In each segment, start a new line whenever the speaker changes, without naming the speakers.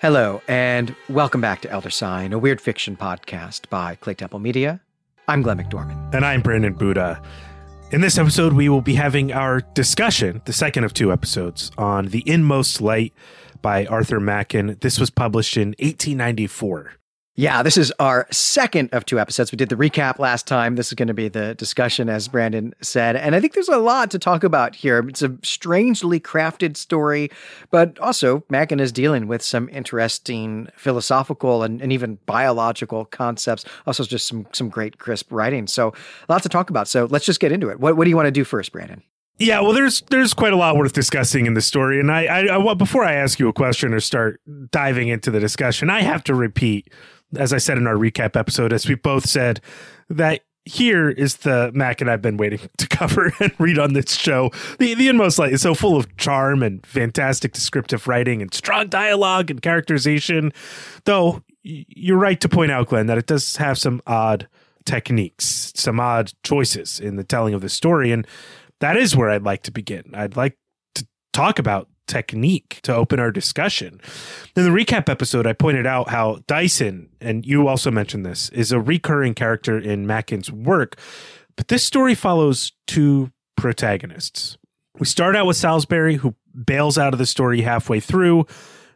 Hello, and welcome back to Elder Sign, a weird fiction podcast by Claytemple Media. I'm Glenn McDorman.
And I'm Brandon Buddha. In this episode, we will be having our discussion, the second of two episodes, on The Inmost Light by Arthur Machen. This was published in 1894.
Yeah, this is our second of two episodes. We did the recap last time. This is going to be the discussion, as Brandon said. And I think there's a lot to talk about here. It's a strangely crafted story, but also Machen is dealing with some interesting philosophical and, and even biological concepts. Also, just some some great crisp writing. So, lots to talk about. So, let's just get into it. What, what do you want to do first, Brandon?
Yeah, well, there's there's quite a lot worth discussing in the story, and I, I, I before I ask you a question or start diving into the discussion, I have to repeat as I said in our recap episode, as we both said, that here is the Machen I've been waiting to cover and read on this show. The the Inmost Light is so full of charm and fantastic descriptive writing and strong dialogue and characterization. Though you're right to point out, Glenn, that it does have some odd techniques, some odd choices in the telling of the story. And that is where I'd like to begin. I'd like to talk about technique to open our discussion. In the recap episode, I pointed out how Dyson, and you also mentioned this, is a recurring character in Machen's work, but this story follows two protagonists. We start out with Salisbury, who bails out of the story halfway through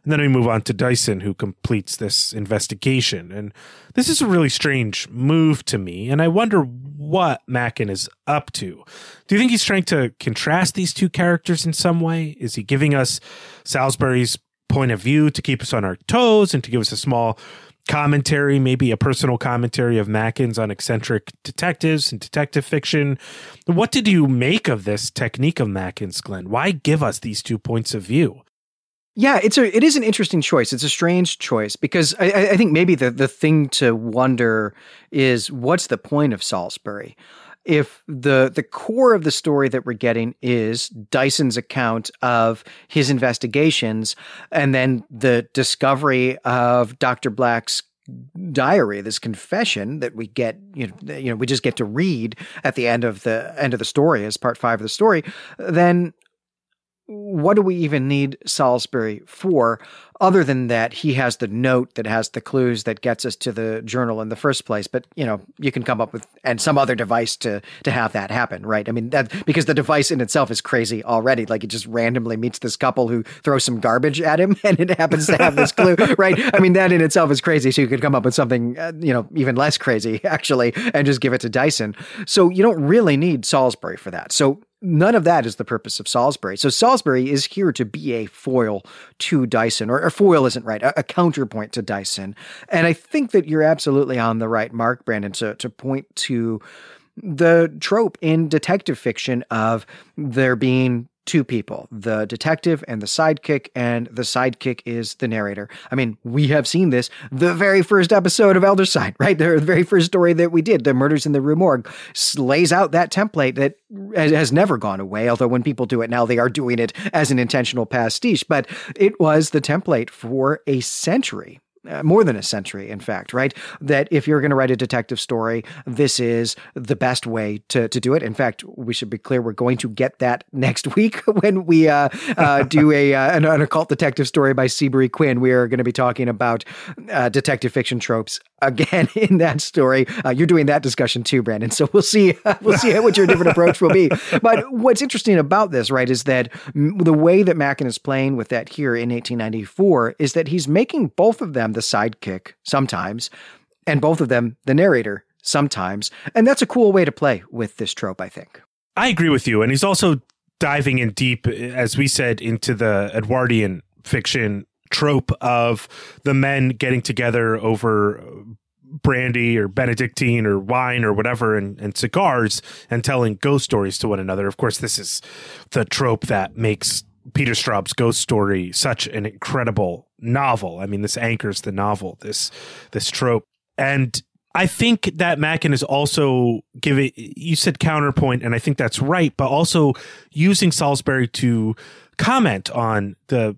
and then we move on to Dyson, who completes this investigation. And this is a really strange move to me. And I wonder what Machen is up to. Do you think he's trying to contrast these two characters in some way? Is he giving us Salisbury's point of view to keep us on our toes and to give us a small commentary, maybe a personal commentary of Machen's on eccentric detectives and detective fiction. What did you make of this technique of Machen's, Glenn? Why give us these two points of view?
Yeah, it's a it is an interesting choice. It's a strange choice because I, I think maybe the the thing to wonder is what's the point of Salisbury? if the the core of the story that we're getting is Dyson's account of his investigations and then the discovery of Dr. Black's diary this confession that we get you know you know we just get to read at the end of the end of the story as part 5 of the story then what do we even need Salisbury for? Other than that, he has the note that has the clues that gets us to the journal in the first place. But you know, you can come up with and some other device to to have that happen, right? I mean, that because the device in itself is crazy already. Like it just randomly meets this couple who throws some garbage at him, and it happens to have this clue, right? I mean, that in itself is crazy. So you could come up with something, uh, you know, even less crazy actually, and just give it to Dyson. So you don't really need Salisbury for that. So none of that is the purpose of Salisbury. So Salisbury is here to be a foil to Dyson, or, or foil isn't right, a, a, counterpoint to Dyson. And I think that you're absolutely on the right mark, Brandon, to, to point to the trope in detective fiction of there being two people, the detective and the sidekick, and the sidekick is the narrator. I mean, we have seen this the very first episode of Elder Sign, right? The very first story that we did, The Murders in the Rue Morgue, lays out that template that has never gone away. Although when people do it now, they are doing it as an intentional pastiche, but it was the template for a century uh, more than a century, in fact, right? That if you're going to write a detective story, this is the best way to, to do it. In fact, we should be clear, we're going to get that next week when we uh, uh, do a uh, an, an, occult detective story by Seabury Quinn. We are going to be talking about uh, detective fiction tropes again in that story. Uh, you're doing that discussion too, Brandon. So we'll see. we'll see what your different approach will be. But what's interesting about this, right, is that the way that Machen is playing with that here in 1894 is that he's making both of them the sidekick sometimes, and both of them the narrator sometimes. And that's a cool way to play with this trope, I think.
I agree with you. And he's also diving in deep, as we said, into the Edwardian fiction trope of the men getting together over brandy or Benedictine or wine or whatever and, and cigars and telling ghost stories to one another. Of course, this is the trope that makes Peter Straub's ghost story such an incredible novel. I mean, this anchors the novel, this this trope. And I think that Machen is also giving you said counterpoint, and I think that's right, but also using Salisbury to comment on the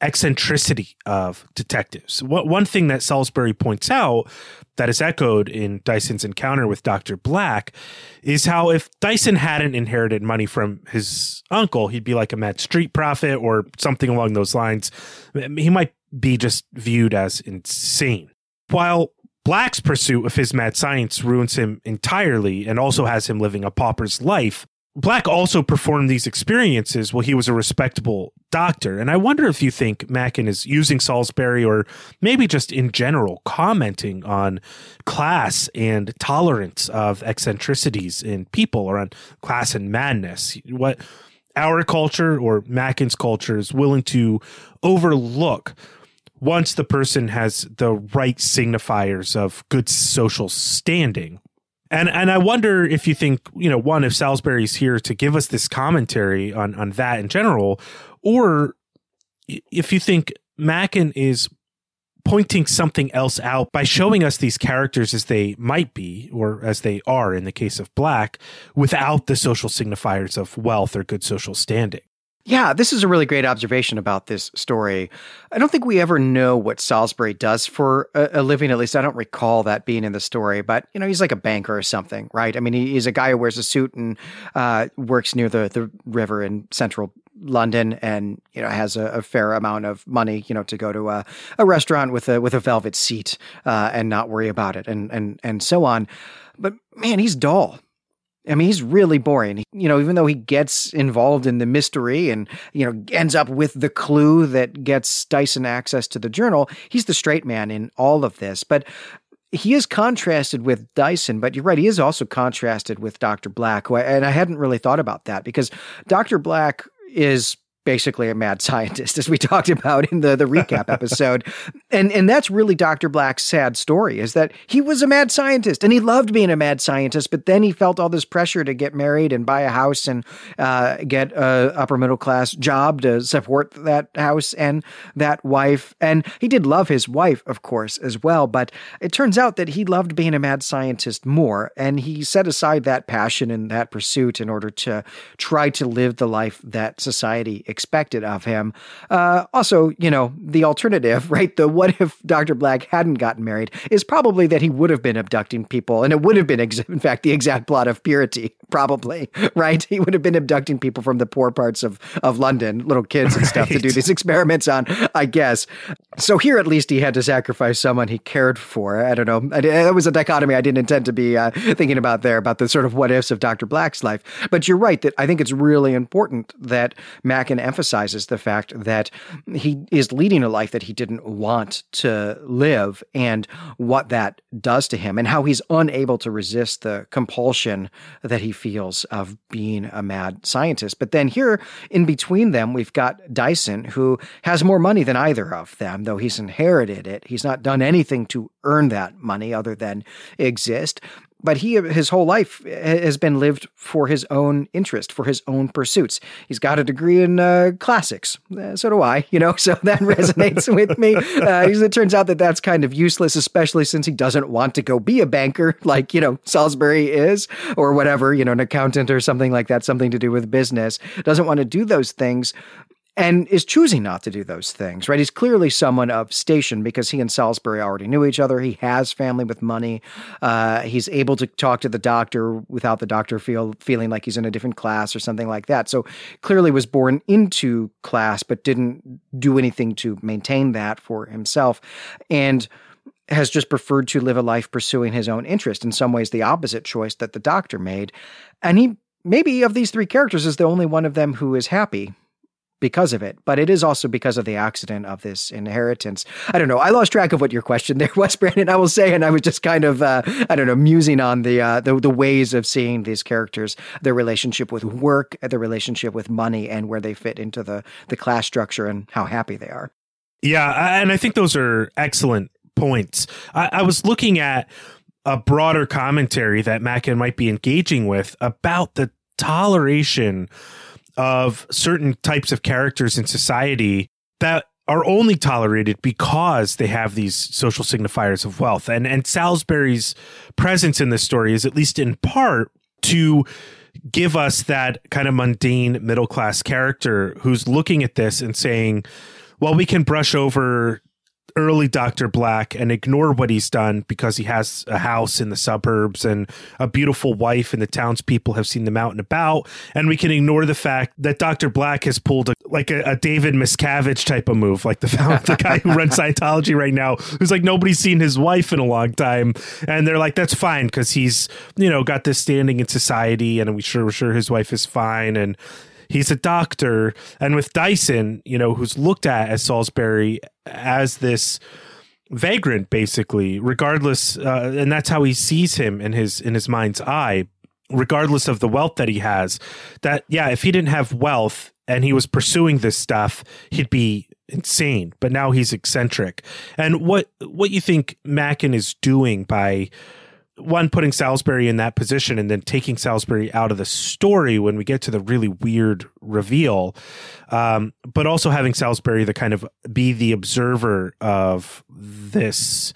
eccentricity of detectives. What one thing that Salisbury points out that is echoed in Dyson's encounter with Dr. Black is how if Dyson hadn't inherited money from his uncle, he'd be like a mad street prophet or something along those lines. He might be just viewed as insane. While Black's pursuit of his mad science ruins him entirely and also has him living a pauper's life, Black also performed these experiences while he was a respectable doctor. And I wonder if you think Machen is using Salisbury or maybe just in general commenting on class and tolerance of eccentricities in people or on class and madness. What our culture or Machen's culture is willing to overlook once the person has the right signifiers of good social standing. And and I wonder if you think, you know, one, if Salisbury's here to give us this commentary on on that in general, or if you think Machen is pointing something else out by showing us these characters as they might be, or as they are in the case of Black, without the social signifiers of wealth or good social standing.
Yeah, this is a really great observation about this story. I don't think we ever know what Salisbury does for a, a, living. At least I don't recall that being in the story. But you know, he's like a banker or something, right? I mean, he, he's a guy who wears a suit and uh, works near the the river in central London, and you know has a, a, fair amount of money, you know, to go to a, a restaurant with a with a velvet seat uh, and not worry about it, and and and so on. But man, he's dull. I mean, he's really boring. You know, even though he gets involved in the mystery and, you know, ends up with the clue that gets Dyson access to the journal, he's the straight man in all of this. But he is contrasted with Dyson, but you're right. He is also contrasted with Dr. Black. and I hadn't really thought about that because Dr. Black is basically a mad scientist, as we talked about in the, the recap episode. and and that's really Dr. Black's sad story is that he was a mad scientist and he loved being a mad scientist, but then he felt all this pressure to get married and buy a house and uh, get a upper middle class job to support that house and that wife. And he did love his wife, of course, as well. But it turns out that he loved being a mad scientist more, and he set aside that passion and that pursuit in order to try to live the life that society expected of him. Uh, also, you know, the alternative, right? The what if Dr. Black hadn't gotten married is probably that he would have been abducting people, and it would have been, ex- in fact, the exact plot of Purity, probably, right? He would have been abducting people from the poor parts of, of London, little kids and stuff, right. to do these experiments on, I guess. So here, at least, he had to sacrifice someone he cared for. I don't know. I, that was a dichotomy I didn't intend to be uh, thinking about there, about the sort of what ifs of Dr. Black's life. But you're right that I think it's really important that Machen emphasizes the fact that he is leading a life that he didn't want to live and what that does to him and how he's unable to resist the compulsion that he feels of being a mad scientist. But then here in between them, we've got Dyson, who has more money than either of them, though he's inherited it. He's not done anything to earn that money other than exist but he his whole life has been lived for his own interest for his own pursuits. He's got a degree in uh, classics. Uh, so do i you know so that resonates with me. Uh, it turns out that that's kind of useless especially since he doesn't want to go be a banker like you know salisbury is or whatever you know an accountant or something like that something to do with business. Doesn't want to do those things and is choosing not to do those things, right? He's clearly someone of station because he and Salisbury already knew each other. He has family with money. Uh, he's able to talk to the doctor without the doctor feel feeling like he's in a different class or something like that. So clearly was born into class, but didn't do anything to maintain that for himself. And has just preferred to live a life pursuing his own interest, in some ways, the opposite choice that the doctor made. And he, maybe of these three characters, is the only one of them who is happy because of it, but it is also because of the accident of this inheritance. I don't know. I lost track of what your question there was, Brandon. I will say, and I was just kind of, uh, I don't know, musing on the, uh, the the ways of seeing these characters, their relationship with work, their relationship with money, and where they fit into the the class structure and how happy they are.
Yeah, and I think those are excellent points. I, I was looking at a broader commentary that Machen might be engaging with about the toleration of certain types of characters in society that are only tolerated because they have these social signifiers of wealth. And and Salisbury's presence in this story is at least in part to give us that kind of mundane middle class character who's looking at this and saying, well, we can brush over early Dr. Black and ignore what he's done because he has a house in the suburbs and a beautiful wife, and the townspeople have seen them out and about. And we can ignore the fact that Dr. Black has pulled a like a, a, David Miscavige type of move, like the the guy who runs Scientology right now, who's like nobody's seen his wife in a long time, and they're like that's fine because he's you know got this standing in society, and we sure we're sure his wife is fine, and he's a doctor, and with Dyson, you know, who's looked at as Salisbury as this vagrant basically regardless uh, and that's how he sees him in his in his mind's eye regardless of the wealth that he has that yeah if he didn't have wealth and he was pursuing this stuff he'd be insane. But now he's eccentric. And what what you think Machen is doing by one putting Salisbury in that position and then taking Salisbury out of the story when we get to the really weird reveal, um, but also having Salisbury the kind of be the observer of this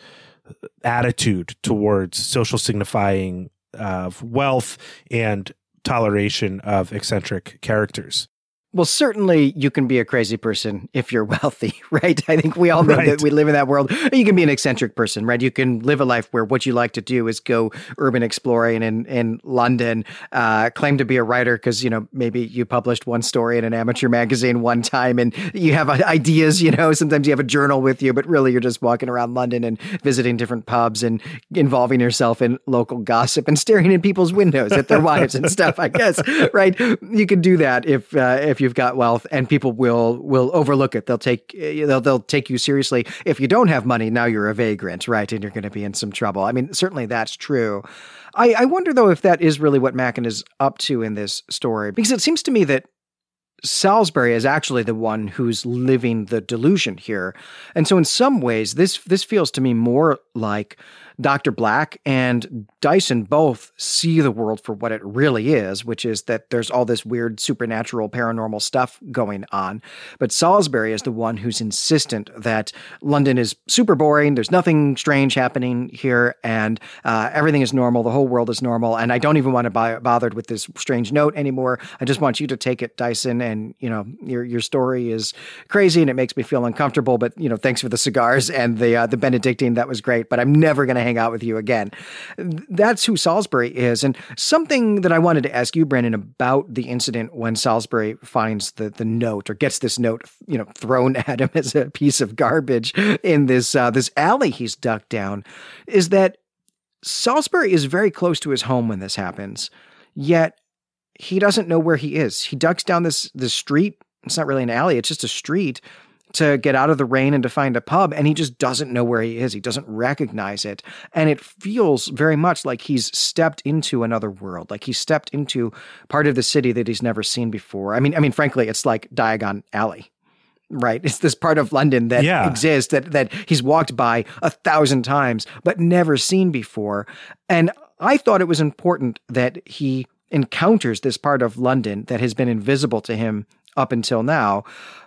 attitude towards social signifying of wealth and toleration of eccentric characters.
Well, certainly you can be a crazy person if you're wealthy, right? I think we all know right. that we live in that world. You can be an eccentric person, right? You can live a life where what you like to do is go urban exploring in, in London, uh, claim to be a writer because, you know, maybe you published one story in an amateur magazine one time and you have ideas, you know, sometimes you have a journal with you, but really you're just walking around London and visiting different pubs and involving yourself in local gossip and staring in people's windows at their wives and stuff, I guess, right? You can do that if, uh, if you've got wealth and people will will overlook it. They'll take eh, they'll they'll take you seriously. If you don't have money now you're a vagrant right and you're going to be in some trouble. I mean certainly that's true. I, I wonder though if that is really what Machen is up to in this story because it seems to me that Salisbury is actually the one who's living the delusion here. And so in some ways this this feels to me more like Dr. Black and Dyson both see the world for what it really is, which is that there's all this weird supernatural paranormal stuff going on. But Salisbury is the one who's insistent that London is super boring, there's nothing strange happening here, and uh, everything is normal, the whole world is normal, and I don't even want to be bothered with this strange note anymore. I just want you to take it, Dyson, and you know your your story is crazy and it makes me feel uncomfortable. But you know, thanks for the cigars and the uh, the Benedictine, that was great. But I'm never going to hang out with you again. That's who Salisbury is. And something that I wanted to ask you, Brandon, about the incident when Salisbury finds the, the note or gets this note, you know, thrown at him as a piece of garbage in this uh, this alley he's ducked down, is that Salisbury is very close to his home when this happens, yet he doesn't know where he is. He ducks down this this street. It's not really an alley; it's just a street to get out of the rain and to find a pub and he just doesn't know where he is. He doesn't recognize it. And it feels very much like he's stepped into another world like he's stepped into part of the city that he's never seen before. I mean i mean frankly it's like diagon alley right? It's this part of london that yeah. exists that that he's walked by a thousand times but never seen before. And i thought it was important that he encounters this part of london that has been invisible to him up until now,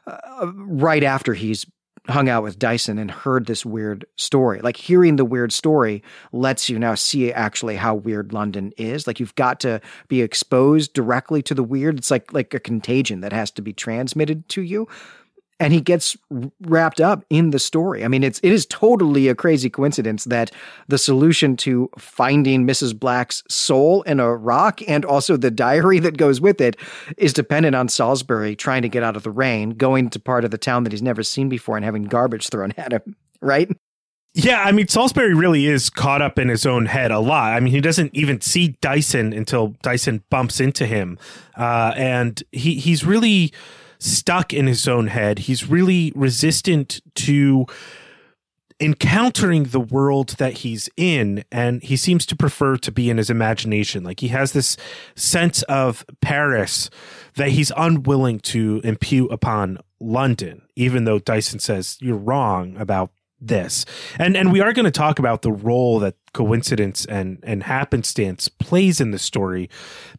uh, right after he's hung out with Dyson and heard this weird story. Like hearing the weird story lets you now see actually how weird London is. Like you've got to be exposed directly to the weird. It's like like a contagion that has to be transmitted to you and he gets wrapped up in the story. I mean, it's it is totally a crazy coincidence that the solution to finding Mrs. Black's soul in a rock and also the diary that goes with it is dependent on Salisbury trying to get out of the rain, going to part of the town that he's never seen before, and having garbage thrown at him. Right?
Yeah, I mean, Salisbury really is caught up in his own head a lot. I mean, he doesn't even see Dyson until Dyson bumps into him, uh, and he he's really stuck in his own head. He's really resistant to encountering the world that he's in and he seems to prefer to be in his imagination. Like he has this sense of paris that he's unwilling to impute upon london even though dyson says you're wrong about this. And and we are going to talk about the role that coincidence and and happenstance plays in the story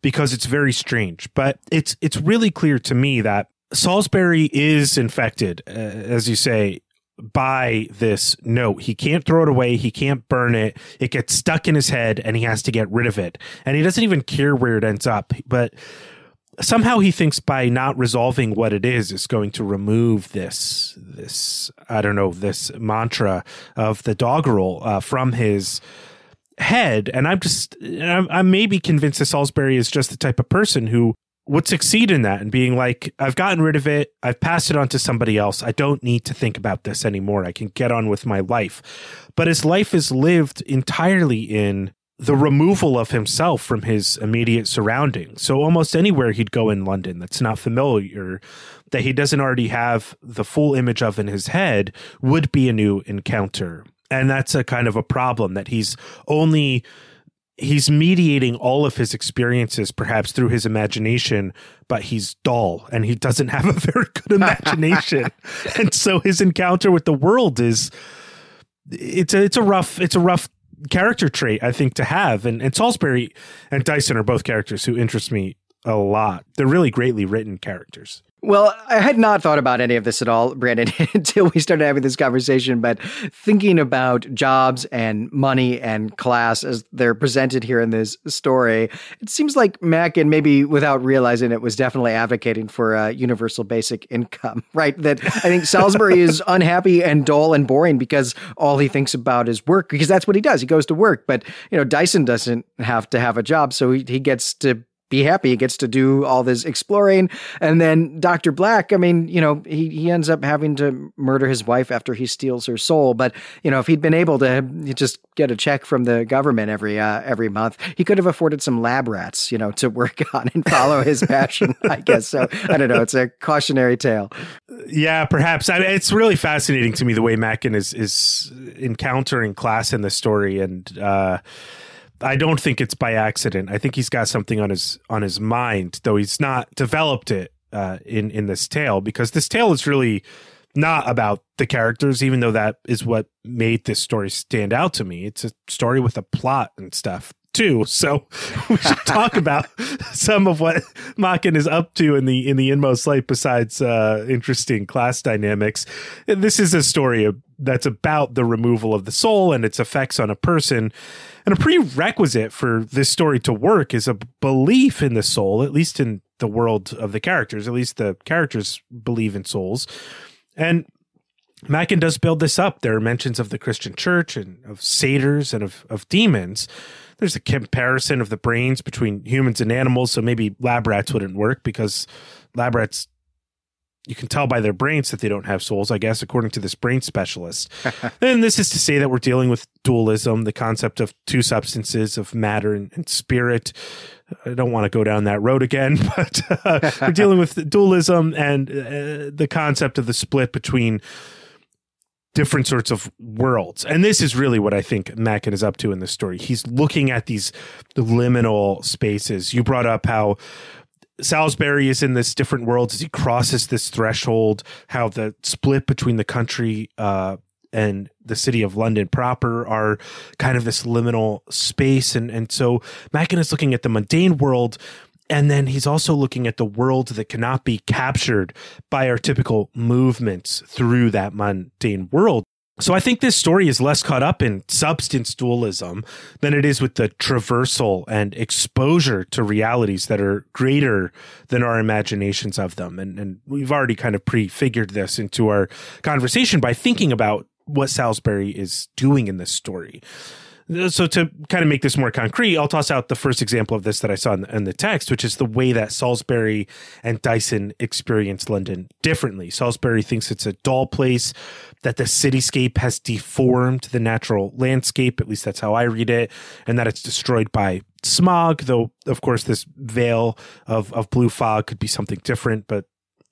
because it's very strange. But it's it's really clear to me that Salisbury is infected, uh, as you say, by this note. He can't throw it away. He can't burn it. It gets stuck in his head and he has to get rid of it. And he doesn't even care where it ends up. But somehow he thinks by not resolving what it is is going to remove this this I don't know this mantra of the doggerel uh, from his head. And I'm just I'm, I'm maybe convinced that Salisbury is just the type of person who would succeed in that and being like, I've gotten rid of it. I've passed it on to somebody else. I don't need to think about this anymore. I can get on with my life. But his life is lived entirely in the removal of himself from his immediate surroundings. So almost anywhere he'd go in London that's not familiar, that he doesn't already have the full image of in his head, would be a new encounter. And that's a kind of a problem that he's only he's mediating all of his experiences perhaps through his imagination but he's dull and he doesn't have a very good imagination. And so his encounter with the world is it's a it's a rough it's a rough character trait i think to have. And and salisbury and dyson are both characters who interest me a lot. They're really greatly written characters
well, I had not thought about any of this at all, Brandon, until we started having this conversation. But thinking about jobs and money and class as they're presented here in this story, it seems like Machen maybe without realizing it, was definitely advocating for a universal basic income, right? That I think Salisbury is unhappy and dull and boring because all he thinks about is work, because that's what he does. He goes to work. But, you know, Dyson doesn't have to have a job, so he, he gets to be happy. He gets to do all this exploring. And then Dr. Black, I mean, you know, he, he ends up having to murder his wife after he steals her soul. But, you know, if he'd been able to just get a check from the government every uh, every month, he could have afforded some lab rats, you know, to work on and follow his passion, I guess. So I don't know. It's a cautionary tale.
Yeah, perhaps. I mean, it's really fascinating to me the way Machen is, is encountering class in the story. And, uh, I don't think it's by accident. I think he's got something on his on his mind, though he's not developed it uh, in in this tale because this tale is really not about the characters, even though that is what made this story stand out to me. It's a story with a plot and stuff too. So we should talk about some of what Machen is up to in the in the inmost light besides uh, interesting class dynamics. This is a story that's about the removal of the soul and its effects on a person. And a prerequisite for this story to work is a belief in the soul, at least in the world of the characters. At least the characters believe in souls. And Machen does build this up. There are mentions of the Christian church and of satyrs and of, of demons. There's a comparison of the brains between humans and animals. So maybe lab rats wouldn't work because lab rats you can tell by their brains that they don't have souls, I guess, according to this brain specialist. and this is to say that we're dealing with dualism, the concept of two substances of matter and, and spirit. I don't want to go down that road again, but uh, we're dealing with dualism and uh, the concept of the split between different sorts of worlds. And this is really what I think Machen is up to in this story. He's looking at these liminal spaces. You brought up how Salisbury is in this different world as he crosses this threshold, how the split between the country uh, and the city of London proper are kind of this liminal space. And, and so Machen is looking at the mundane world. And then he's also looking at the world that cannot be captured by our typical movements through that mundane world. So I think this story is less caught up in substance dualism than it is with the traversal and exposure to realities that are greater than our imaginations of them. And, and we've already kind of prefigured this into our conversation by thinking about what Salisbury is doing in this story so to kind of make this more concrete, I'll toss out the first example of this that I saw in the, in the, text, which is the way that Salisbury and Dyson experience London differently. Salisbury thinks it's a dull place, that the cityscape has deformed the natural landscape, at least that's how I read it, and that it's destroyed by smog, though of course this veil of, of blue fog could be something different, but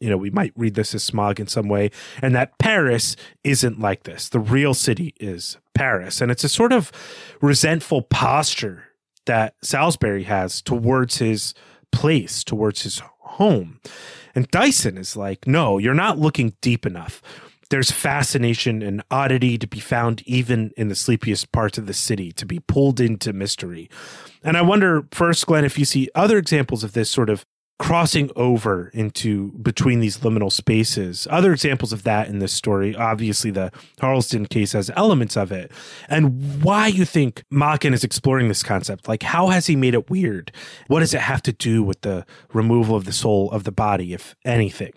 you know, we might read this as smog in some way, and that Paris isn't like this. The real city is Paris. And it's a sort of resentful posture that Salisbury has towards his place, towards his home. And Dyson is like, no, you're not looking deep enough. There's fascination and oddity to be found even in the sleepiest parts of the city, to be pulled into mystery. And I wonder, first, Glenn, if you see other examples of this sort of crossing over into between these liminal spaces. Other examples of that in this story, obviously the Harlesden case has elements of it. And why you think Machen is exploring this concept. Like how has he made it weird? What does it have to do with the removal of the soul of the body, if anything?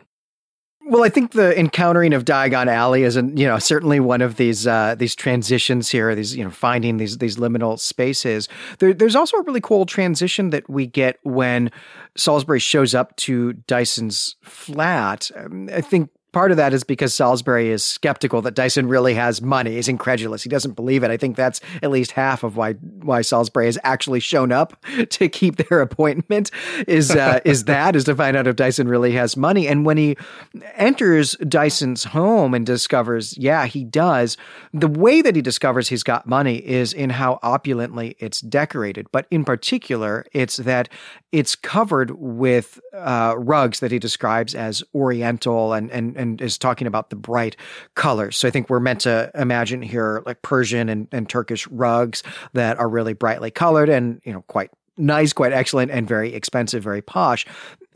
Well, I think the encountering of Diagon Alley is, an, you know, certainly one of these uh, these transitions here. These, you know, finding these these liminal spaces. There, there's also a really cool transition that we get when Salisbury shows up to Dyson's flat. Um, I think part of that is because Salisbury is skeptical that Dyson really has money. He's incredulous. He doesn't believe it. I think that's at least half of why why Salisbury has actually shown up to keep their appointment. Is uh, is that is to find out if Dyson really has money. And when he enters Dyson's home and discovers, yeah, he does. The way that he discovers he's got money is in how opulently it's decorated. But in particular, it's that it's covered with uh, rugs that he describes as Oriental and and and and is talking about the bright colors. So I think we're meant to imagine here like Persian and, and Turkish rugs that are really brightly colored and, you know, quite nice, quite excellent, and very expensive, very posh.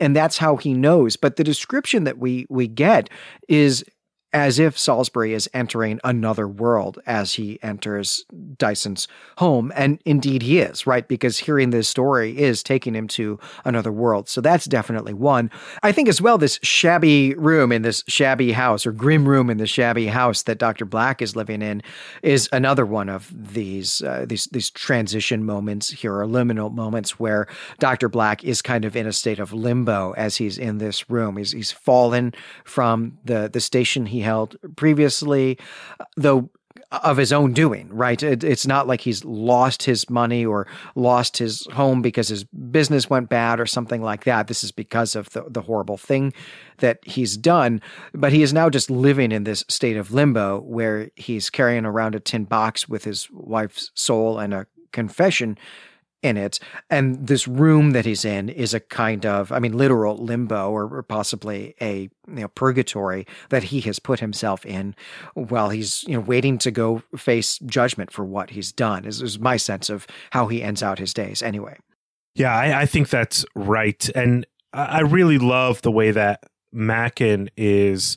And that's how he knows. But the description that we we get is as if Salisbury is entering another world as he enters Dyson's home. And indeed he is, right? Because hearing this story is taking him to another world. So that's definitely one. I think as well, this shabby room in this shabby house or grim room in the shabby house that Dr. Black is living in is another one of these, uh, these, these transition moments here or liminal moments where Dr. Black is kind of in a state of limbo as he's in this room. He's, he's fallen from the, the station he held previously, though of his own doing, right? It, it's not like he's lost his money or lost his home because his business went bad or something like that. This is because of the, the horrible thing that he's done. But he is now just living in this state of limbo where he's carrying around a tin box with his wife's soul and a confession in it. And this room that he's in is a kind of, I mean, literal limbo or, possibly a you know purgatory that he has put himself in while he's you know waiting to go face judgment for what he's done. Is, is my sense of how he ends out his days. Anyway.
Yeah, I, I think that's right, and I really love the way that Machen is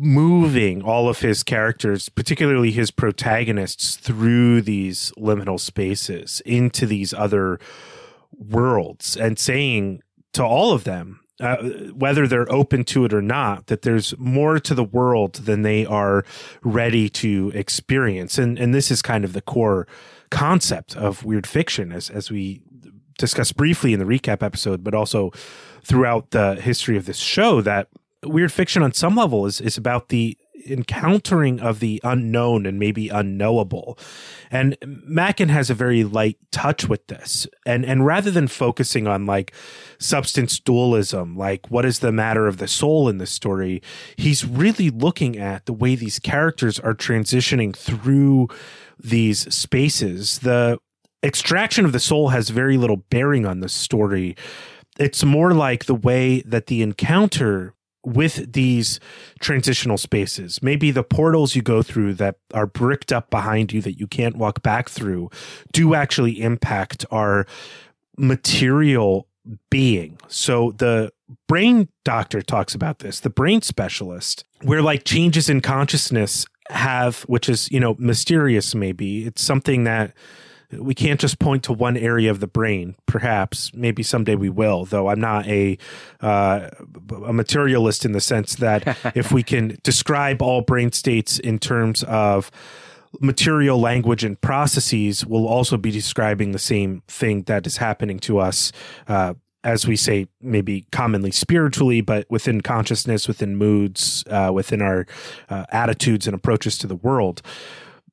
moving all of his characters, particularly his protagonists, through these liminal spaces into these other worlds and saying to all of them, uh, whether they're open to it or not, that there's more to the world than they are ready to experience. And, and this is kind of the core concept of weird fiction as, as we discussed briefly in the recap episode, but also throughout the history of this show that weird fiction on some level is is about the encountering of the unknown and maybe unknowable. And Machen has a very light touch with this. And and rather than focusing on like substance dualism, like what is the matter of the soul in this story, he's really looking at the way these characters are transitioning through these spaces. The extraction of the soul has very little bearing on the story. It's more like the way that the encounter with these transitional spaces, maybe the portals you go through that are bricked up behind you that you can't walk back through, do actually impact our material being. So the brain doctor talks about this, the brain specialist, where like changes in consciousness have, which is, you know, mysterious maybe. It's something that we can't just point to one area of the brain. Perhaps, maybe someday we will. Though I'm not a uh, a materialist in the sense that if we can describe all brain states in terms of material language and processes, we'll also be describing the same thing that is happening to us. Uh, as we say, maybe commonly spiritually, but within consciousness, within moods, uh, within our uh, attitudes and approaches to the world,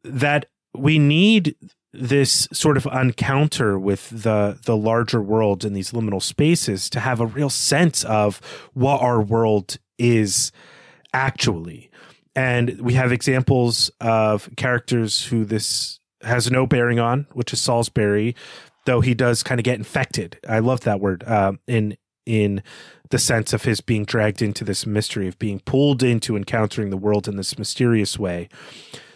that we need this sort of encounter with the the larger world in these liminal spaces to have a real sense of what our world is actually. And we have examples of characters who this has no bearing on, which is Salisbury, though he does kind of get infected. I love that word uh, in in the sense of his being dragged into this mystery of being pulled into encountering the world in this mysterious way.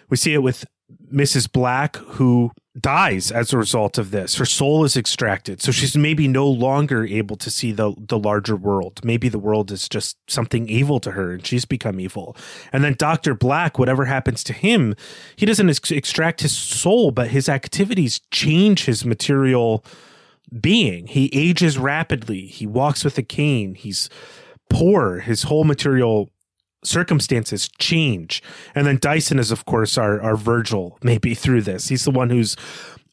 We see it with Mrs. Black, who dies as a result of this. Her soul is extracted. So she's maybe no longer able to see the, the larger world. Maybe the world is just something evil to her and she's become evil. And then Dr. Black, whatever happens to him, he doesn't ex- extract his soul, but his activities change his material being. He ages rapidly. He walks with a cane. He's poor. His whole material circumstances change. And then Dyson is, of course, our, our Virgil, maybe through this. He's the one who's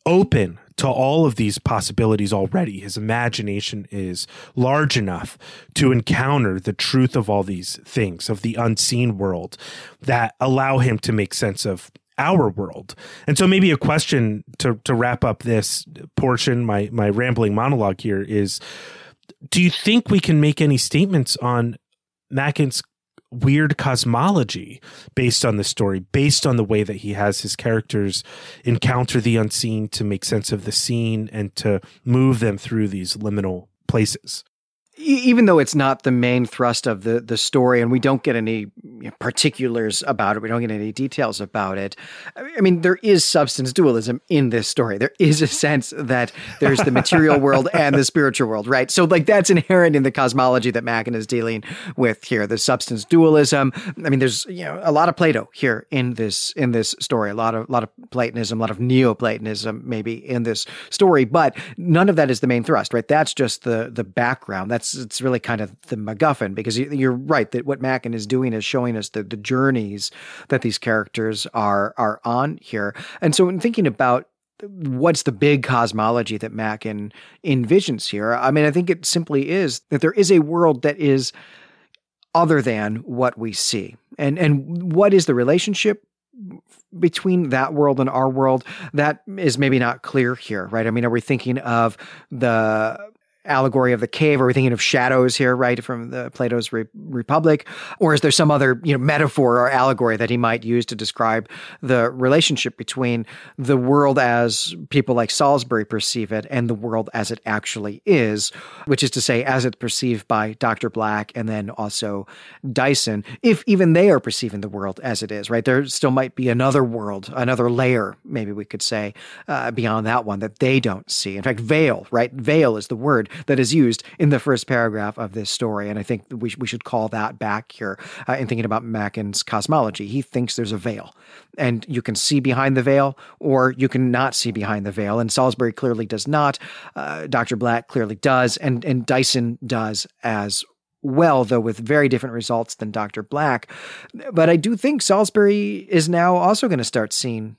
open to all of these possibilities already. His imagination is large enough to encounter the truth of all these things, of the unseen world that allow him to make sense of our world. And so maybe a question to to wrap up this portion, my my rambling monologue here is do you think we can make any statements on Machen's weird cosmology based on the story, based on the way that he has his characters encounter the unseen to make sense of the scene and to move them through these liminal places
even though it's not the main thrust of the the story and we don't get any particulars about it we don't get any details about it i mean there is substance dualism in this story. There is a sense that there's the material world and the spiritual world right? So like that's inherent in the cosmology that Machen is dealing with here the substance dualism. I mean there's you know a lot of plato here in this in this story a lot of a lot of platonism a lot of neoplatonism maybe in this story but none of that is the main thrust right? That's just the the background. That's it's it's really kind of the MacGuffin because you're right that what Machen is doing is showing us the, the journeys that these characters are are on here. And so, in thinking about what's the big cosmology that Machen envisions here, I mean, I think it simply is that there is a world that is other than what we see, and and what is the relationship between that world and our world? That is maybe not clear here right? I mean are we thinking of the allegory of the cave? Are we thinking of shadows here, right, from the Plato's Re- Republic, or is there some other you know metaphor or allegory that he might use to describe the relationship between the world as people like Salisbury perceive it and the world as it actually is, which is to say, as it's perceived by Doctor Black and then also Dyson, if even they are perceiving the world as it is, right? There still might be another world, another layer, maybe we could say, uh, beyond that one that they don't see. In fact, veil, right? Veil is the word that is used in the first paragraph of this story. And I think we, we should call that back here uh, in thinking about Machen's cosmology. He thinks there's a veil, and you can see behind the veil, or you can not see behind the veil. And Salisbury clearly does not. Uh, Dr. Black clearly does, and, and Dyson does as well, though with very different results than Dr. Black. But I do think Salisbury is now also going to start seeing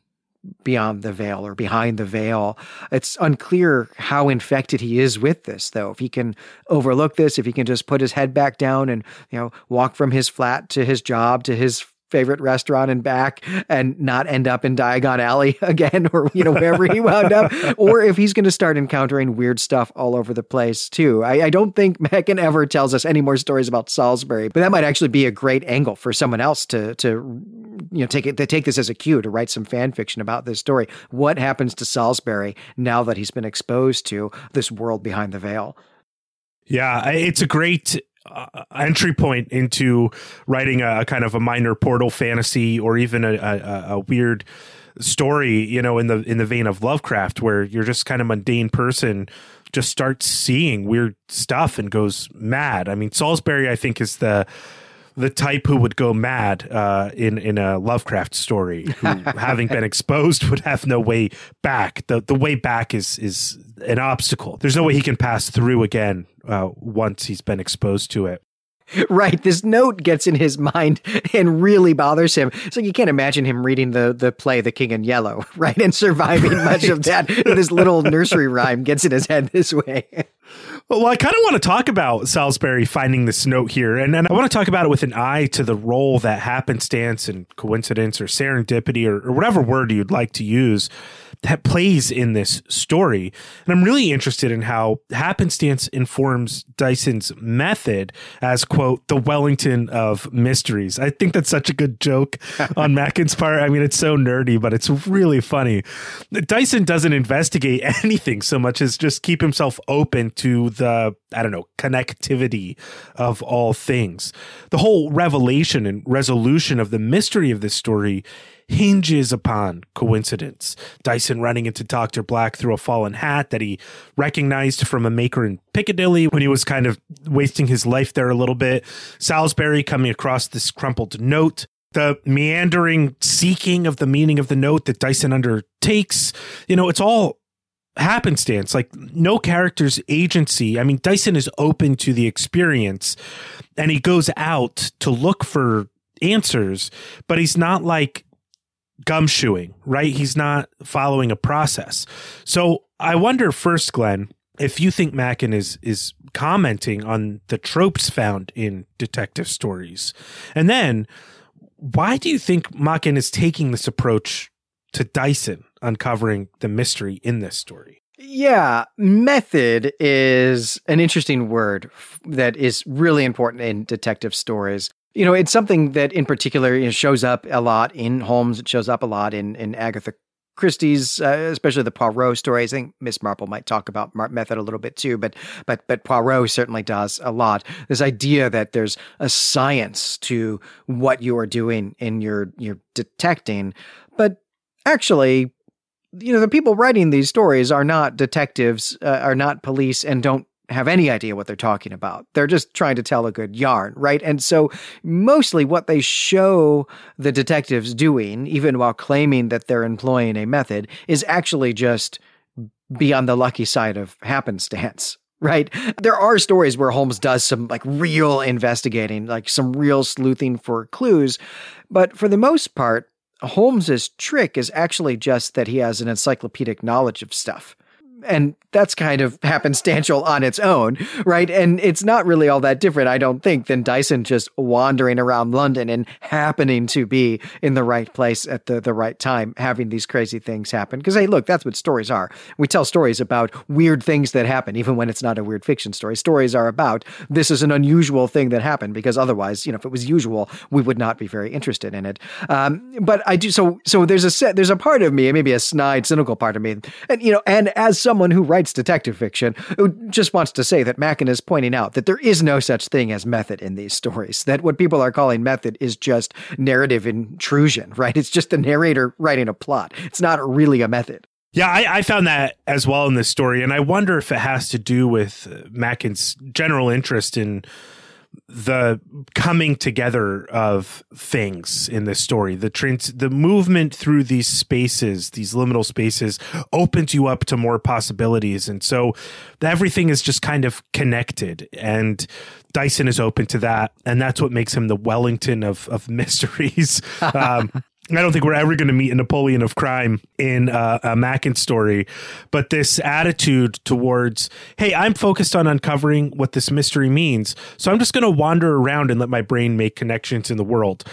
beyond the veil or behind the veil. It's unclear how infected he is with this, though. If he can overlook this, if he can just put his head back down and, you know, walk from his flat to his job to his favorite restaurant and back and not end up in Diagon Alley again or you know wherever he wound up or if he's going to start encountering weird stuff all over the place too. I, I don't think Machen ever tells us any more stories about Salisbury, but that might actually be a great angle for someone else to to you know take it to take this as a cue to write some fan fiction about this story. What happens to Salisbury now that he's been exposed to this world behind the veil?
Yeah, it's a great uh, entry point into writing a, a, kind of a minor portal fantasy or even a, a, a, weird story you know in the in the vein of lovecraft where you're just kind of mundane person just starts seeing weird stuff and goes mad. I mean salisbury i think is the the type who would go mad uh, in in a Lovecraft story, who, having been exposed, would have no way back. the The way back is is an obstacle. There's no way he can pass through again uh, once he's been exposed to it.
Right. This note gets in his mind and really bothers him. So you can't imagine him reading the the play The King in Yellow, right? And surviving right. much of that. This little nursery rhyme gets in his head this way.
Well, I kind of want to talk about Salisbury finding this note here, and, and I want to talk about it with an eye to the role that happenstance and coincidence or serendipity or, or whatever word you'd like to use that plays in this story. And I'm really interested in how happenstance informs Dyson's method as, quote, the Wellington of mysteries. I think that's such a good joke on Machen's part. I mean, it's so nerdy, but it's really funny. Dyson doesn't investigate anything so much as just keep himself open to the, I don't know, connectivity of all things. The whole revelation and resolution of the mystery of this story hinges upon coincidence. Dyson running into Dr. Black through a fallen hat that he recognized from a maker in Piccadilly when he was kind of wasting his life there a little bit. Salisbury coming across this crumpled note. The meandering seeking of the meaning of the note that Dyson undertakes. You know, it's all happenstance, like no character's agency. I mean, Dyson is open to the experience and he goes out to look for answers, but he's not like gumshoeing, right? He's not following a process. So I wonder first, Glenn, if you think Machen is is commenting on the tropes found in detective stories. And then why do you think Machen is taking this approach to Dyson uncovering the mystery in this story?
Yeah, method is an interesting word that is really important in detective stories. You know, it's something that in particular you know, shows up a lot in Holmes. It shows up a lot in, in Agatha Christie's, uh, especially the Poirot stories. I think Miss Marple might talk about method a little bit too, but but but Poirot certainly does a lot. This idea that there's a science to what you are doing in your your detecting, but actually you know the people writing these stories are not detectives uh, are not police and don't have any idea what they're talking about. They're just trying to tell a good yarn, right? And so mostly what they show the detectives doing, even while claiming that they're employing a method, is actually just be on the lucky side of happenstance. Right. There are stories where Holmes does some like real investigating, like some real sleuthing for clues. But for the most part, Holmes's trick is actually just that he has an encyclopedic knowledge of stuff and that's kind of happenstantial on its own, right? And it's not really all that different, I don't think, than Dyson just wandering around London and happening to be in the right place at the, the right time, having these crazy things happen. Because, hey, look, that's what stories are. We tell stories about weird things that happen, even when it's not a weird fiction story. Stories are about this is an unusual thing that happened, because otherwise, you know, if it was usual, we would not be very interested in it. Um, but I do, so, so there's a set, there's a part of me, maybe a snide, cynical part of me, and, you know, and as someone who writes detective fiction who just wants to say that Machen is pointing out that there is no such thing as method in these stories, that what people are calling method is just narrative intrusion, right? It's just the narrator writing a plot. It's not really a method.
Yeah, I, I, found that as well in this story, and I wonder if it has to do with Machen's general interest in the coming together of things in this story. The trans the movement through these spaces these liminal spaces opens you up to more possibilities. And so everything is just kind of connected. And Dyson is open to that. And that's what makes him the Wellington of of mysteries. Um, I don't think we're ever going to meet a Napoleon of crime in uh, a Machen story, but this attitude towards, hey, I'm focused on uncovering what this mystery means, so I'm just going to wander around and let my brain make connections in the world,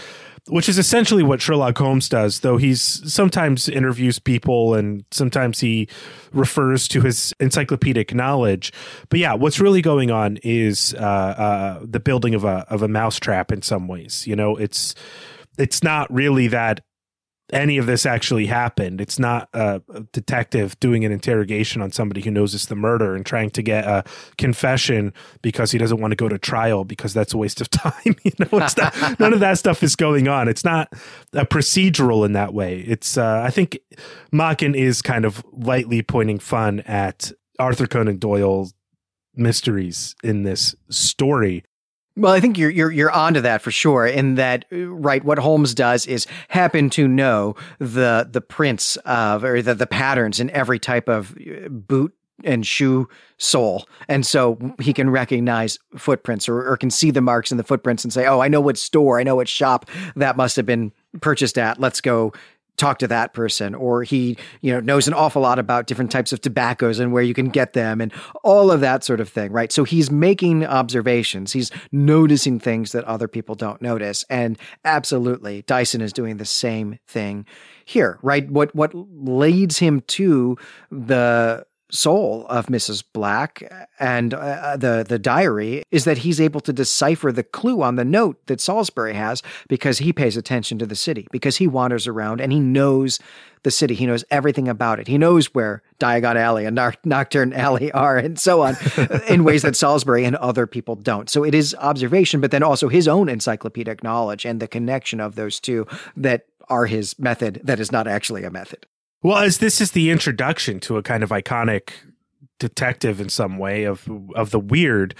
which is essentially what Sherlock Holmes does. Though he's sometimes interviews people and sometimes he refers to his encyclopedic knowledge. But yeah, what's really going on is uh, uh, the building of a of a mousetrap in some ways. You know, it's it's not really that any of this actually happened. It's not a detective doing an interrogation on somebody who knows it's the murder and trying to get a confession because he doesn't want to go to trial because that's a waste of time. you know, not, none of that stuff is going on. It's not a procedural in that way. It's uh, I think Machen is kind of lightly pointing fun at Arthur Conan Doyle's mysteries in this story
well, I think you're you're you're onto that for sure. In that, right, what Holmes does is happen to know the the prints of or the the patterns in every type of uh, boot and shoe sole, and so he can recognize footprints or, or can see the marks in the footprints and say, "Oh, I know what store, I know what shop that must have been purchased at. Let's go talk to that person or he you know knows an awful lot about different types of tobaccos and where you can get them and all of that sort of thing right? So he's making observations. He's noticing things that other people don't notice. And absolutely Dyson is doing the same thing here right? What what leads him to the soul of Mrs. Black and uh, uh, the the diary is that he's able to decipher the clue on the note that Salisbury has because he pays attention to the city because he wanders around and he knows the city. He knows everything about it. He knows where Diagon Alley and Knockturn Alley are and so on in ways that Salisbury and other people don't. So it is observation but then also his own encyclopedic knowledge and the connection of those two that are his method that is not actually a method
well, as this is the introduction to a kind of iconic detective in some way of of the weird,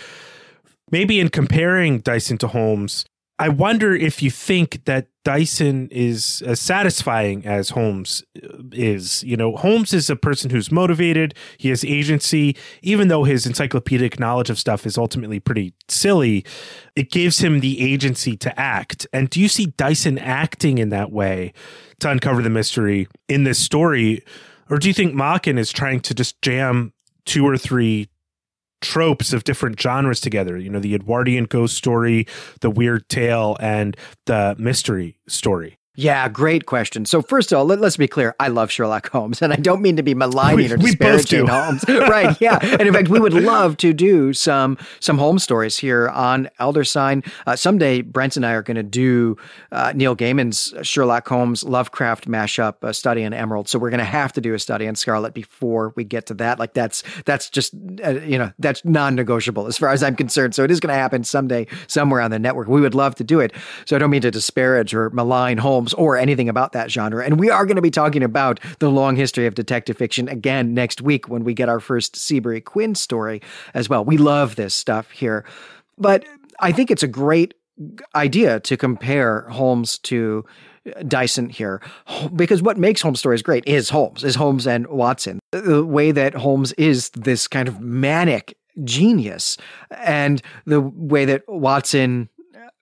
maybe in comparing Dyson to Holmes, I wonder if you think that Dyson is as satisfying as Holmes uh, is. You know, Holmes is a person who's motivated, he has agency, even though his encyclopedic knowledge of stuff is ultimately pretty silly, it gives him the agency to act. And do you see Dyson acting in that way to uncover the mystery in this story? Or do you think Machen is trying to just jam two or three tropes of different genres together. You know, the Edwardian ghost story, the weird tale, and the mystery story.
Yeah, great question. So first of all, let, us be clear. I love Sherlock Holmes, and I don't mean to be maligning
we,
or disparaging Holmes. right? Yeah. And in fact, we would love to do some some Holmes stories here on Elder Sign. Uh, someday, Brent and I are going to do uh, Neil Gaiman's Sherlock Holmes Lovecraft mashup, a study in Emerald. So we're going to have to do a study in Scarlet before we get to that. Like that's that's just uh, you know that's non-negotiable as far as I'm concerned. So it is going to happen someday somewhere on the network. We would love to do it. So I don't mean to disparage or malign Holmes films or anything about that genre. And we are going to be talking about the long history of detective fiction again next week when we get our first Seabury Quinn story as well. We love this stuff here. But I think it's a great idea to compare Holmes to Dyson here because what makes Holmes stories great is Holmes, is Holmes and Watson. The way that Holmes is this kind of manic genius and the way that Watson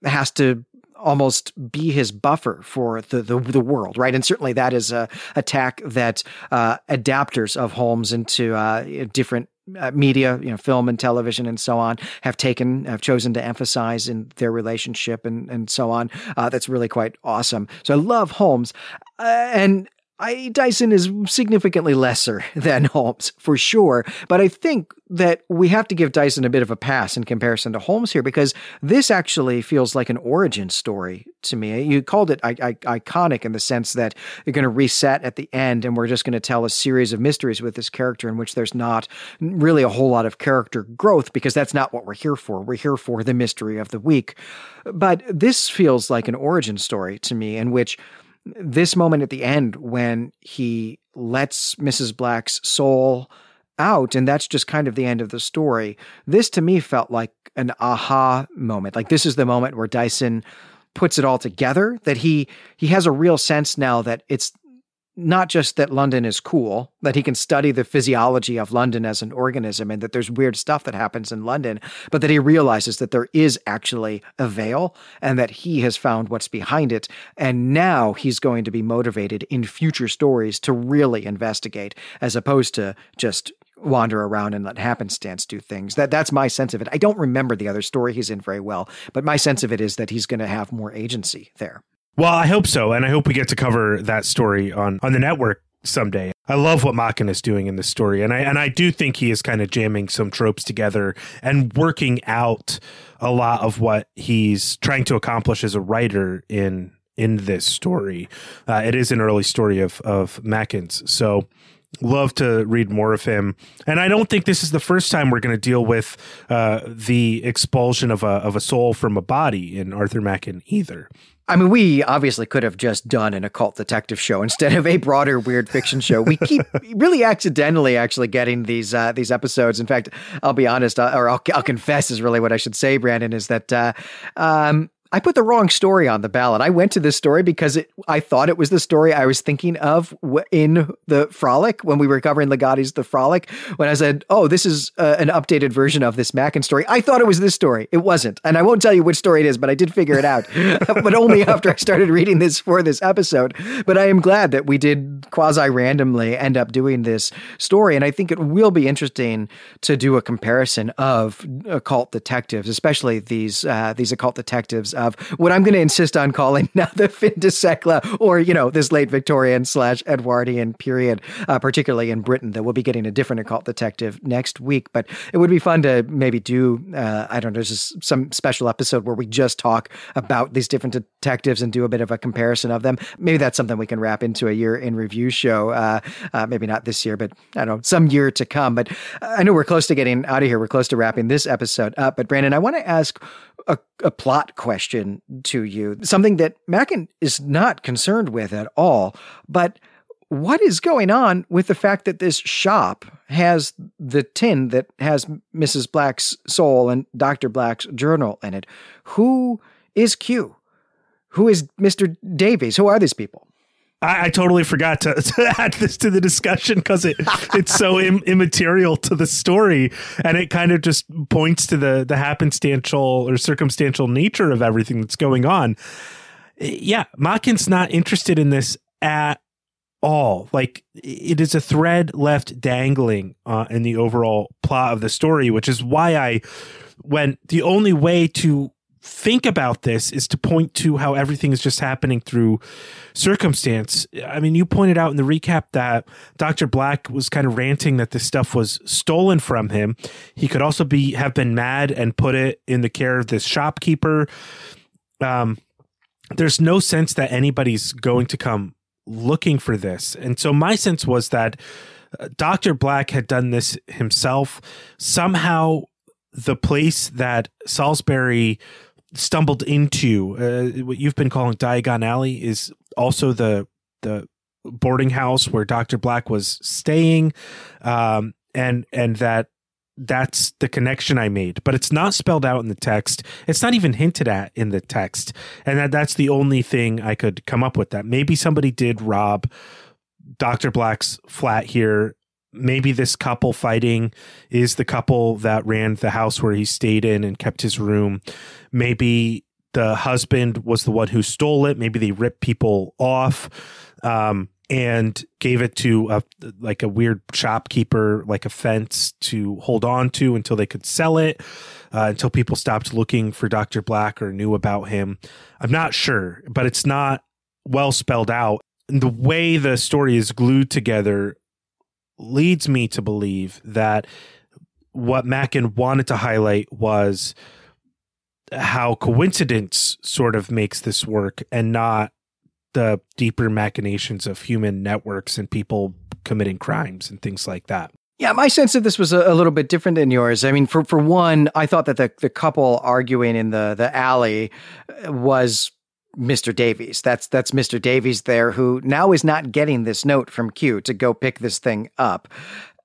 has to almost be his buffer for the, the, the world, right? And certainly that is a attack that uh, adapters of Holmes into uh, different uh, media, you know, film and television and so on, have taken, have chosen to emphasize in their relationship and and so on. Uh, that's really quite awesome. So I love Holmes, uh, and I, Dyson is significantly lesser than Holmes for sure, but I think that we have to give Dyson a bit of a pass in comparison to Holmes here because this actually feels like an origin story to me. You called it I- I- iconic in the sense that you're going to reset at the end and we're just going to tell a series of mysteries with this character in which there's not really a whole lot of character growth because that's not what we're here for. We're here for the mystery of the week. But this feels like an origin story to me in which this moment at the end when he lets Mrs. Black's soul out and that's just kind of the end of the story. This to me felt like an aha moment. Like this is the moment where Dyson puts it all together that he he has a real sense now that it's not just that London is cool, that he can study the physiology of London as an organism and that there's weird stuff that happens in London, but that he realizes that there is actually a veil and that he has found what's behind it. And now he's going to be motivated in future stories to really investigate as opposed to just wander around and let happenstance do things. That that's my sense of it. I don't remember the other story he's in very well, but my sense of it is that he's going to have more agency there.
Well, I hope so, and I hope we get to cover that story on on the network someday. I love what Machen is doing in this story, and I and I do think he is kind of jamming some tropes together and working out a lot of what he's trying to accomplish as a writer in in this story. Uh, it is an early story of of Machen's, so love to read more of him. And I don't think this is the first time we're going to deal with uh, the expulsion of a of a soul from a body in Arthur Machen either.
I mean, we obviously could have just done an occult detective show instead of a broader weird fiction show. We keep really accidentally actually getting these uh, these episodes. In fact, I'll be honest, uh, or I'll, I'll confess, is really what I should say, Brandon, is that uh, um, I put the wrong story on the ballot. I went to this story because it, I thought it was the story I was thinking of in the Frolic when we were covering Ligotti's The Frolic. When I said, "Oh, this is uh, an updated version of this Machen story," I thought it was this story. It wasn't, and I won't tell you which story it is, but I did figure it out. but only after I started reading this for this episode. But I am glad that we did quasi randomly end up doing this story, and I think it will be interesting to do a comparison of occult detectives, especially these uh, these occult detectives what I'm going to insist on calling now the fin de siècle, or, you know, this late Victorian slash Edwardian period, uh, particularly in Britain, that we'll be getting a different occult detective next week. But it would be fun to maybe do, uh, I don't know, just some special episode where we just talk about these different detectives and do a bit of a comparison of them. Maybe that's something we can wrap into a year in review show. Uh, uh maybe not this year, but I don't know, some year to come. But I know we're close to getting out of here. We're close to wrapping this episode up. But Brandon, I want to ask a, a plot question to you, something that Machen is not concerned with at all. But what is going on with the fact that this shop has the tin that has Mrs. Black's soul and Dr. Black's journal in it? Who is Q? Who is Mr. Davies? Who are these people?
I, I totally forgot to, to, add this to the discussion because it it's so Im- immaterial to the story, and it kind of just points to the the happenstantial or circumstantial nature of everything that's going on. Yeah, Machen's not interested in this at all. Like it is a thread left dangling uh, in the overall plot of the story, which is why I went the only way to think about this is to point to how everything is just happening through circumstance. I mean, you pointed out in the recap that Dr. Black was kind of ranting that this stuff was stolen from him. He could also be have been mad and put it in the care of this shopkeeper. Um, there's no sense that anybody's going to come looking for this. And so my sense was that uh, Dr. Black had done this himself. Somehow the place that Salisbury stumbled into uh, what you've been calling Diagon Alley is also the the boarding house where Dr. Black was staying um, and and that that's the connection I made, but it's not spelled out in the text. It's not even hinted at in the text. And that that's the only thing I could come up with that maybe somebody did rob Dr. Black's flat here. Maybe this couple fighting is the couple that ran the house where he stayed in and kept his room. Maybe the husband was the one who stole it. Maybe they ripped people off. Um, and gave it to a like a weird shopkeeper, like a fence to hold on to until they could sell it, uh, until people stopped looking for Doctor Black or knew about him. I'm not sure, but it's not well spelled out. And the way the story is glued together leads me to believe that what Machen wanted to highlight was how coincidence sort of makes this work and not the deeper machinations of human networks and people committing crimes and things like that.
Yeah, my sense of this was a, a, little bit different than yours. I mean, for for one, I thought that the the couple arguing in the the alley was Mr. Davies. That's that's Mr. Davies there who now is not getting this note from Q to go pick this thing up.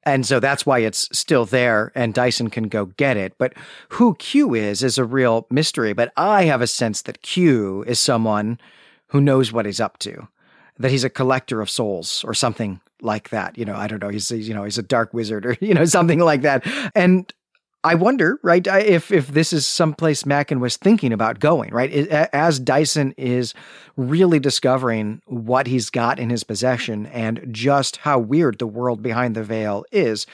And so that's why it's still there and Dyson can go get it. But who Q is is a real mystery, but I have a sense that Q is someone who knows what he's up to, that he's a collector of souls or something like that. You know, I don't know. He's, you know, he's a dark wizard or, you know, something like that. And I wonder, right, if if this is someplace Machen was thinking about going, right? As Dyson is really discovering what he's got in his possession and just how weird the world behind the veil is,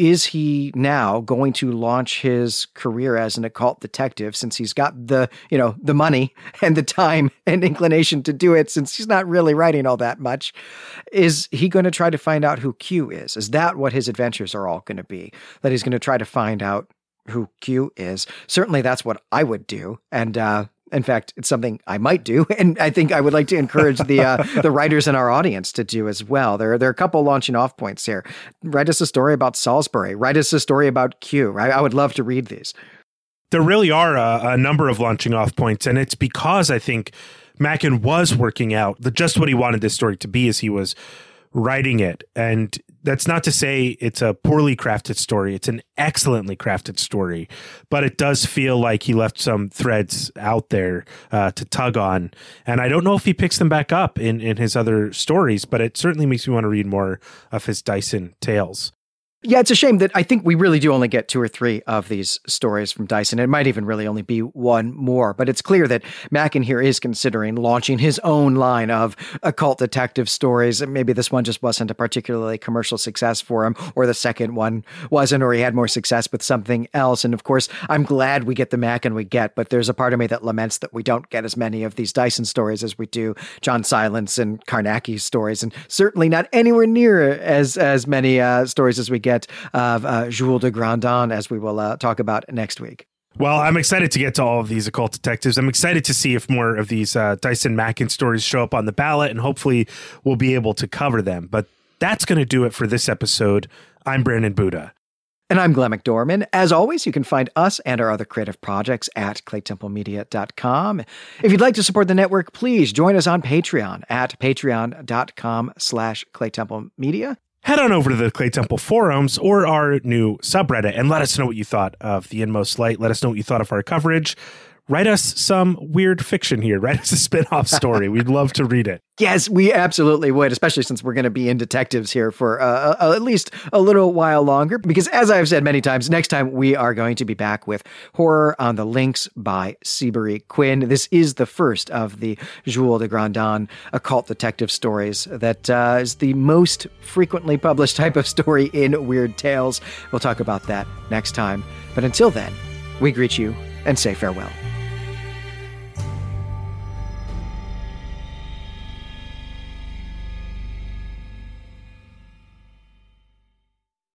is he now going to launch his career as an occult detective since he's got the you know the money and the time and inclination to do it since he's not really writing all that much? Is he going to try to find out who q is? Is that what his adventures are all going to be? That he's going to try to find out who q is? Certainly that's what i would do and uh in fact, it's something I might do, and I think I would like to encourage the uh, the writers in our audience to do as well. There, there are a couple launching off points here. Write us a story about Salisbury. Write us a story about Q. I, I would love to read these.
There really are a, a number of launching off points, and it's because I think Machen was working out the, just what he wanted this story to be as he was writing it. And that's not to say it's a poorly crafted story. It's an excellently crafted story, but it does feel like he left some threads out there uh, to tug on. And I don't know if he picks them back up in, in his other stories, but it certainly makes me want to read more of his Dyson tales.
Yeah, it's a shame that I think we really do only get two or three of these stories from Dyson. It might even really only be one more, but it's clear that Machen here is considering launching his own line of occult detective stories. Maybe this one just wasn't a particularly commercial success for him, or the second one wasn't, or he had more success with something else. And of course, I'm glad we get the Machen we get, but there's a part of me that laments that we don't get as many of these Dyson stories as we do John Silence and Carnacki stories, and certainly not anywhere near as as many uh, stories as we get get of uh, Jules de Grandin, as we will uh, talk about next week.
Well, I'm excited to get to all of these occult detectives. I'm excited to see if more of these uh, Dyson Machen stories show up on the ballot, and hopefully we'll be able to cover them. But that's going to do it for this episode. I'm Brandon Buddha.
And I'm Glenn McDorman. As always, you can find us and our other creative projects at claytemplemedia.com. If you'd like to support the network, please join us on Patreon at patreon.com slash claytemplemedia
head on over to the Claytemple forums or our new subreddit and let us know what you thought of the Inmost Light. Let us know what you thought of our coverage. Write us some weird fiction here. Write us a spin-off story. We'd love to read it.
Yes, we absolutely would, especially since we're going to be in detectives here for uh, uh, at least a little while longer. Because as I've said many times, next time we are going to be back with Horror on the Links by Seabury Quinn. This is the first of the Jules de Grandin occult detective stories that uh, is the most frequently published type of story in Weird Tales. We'll talk about that next time. But until then, we greet you and say farewell.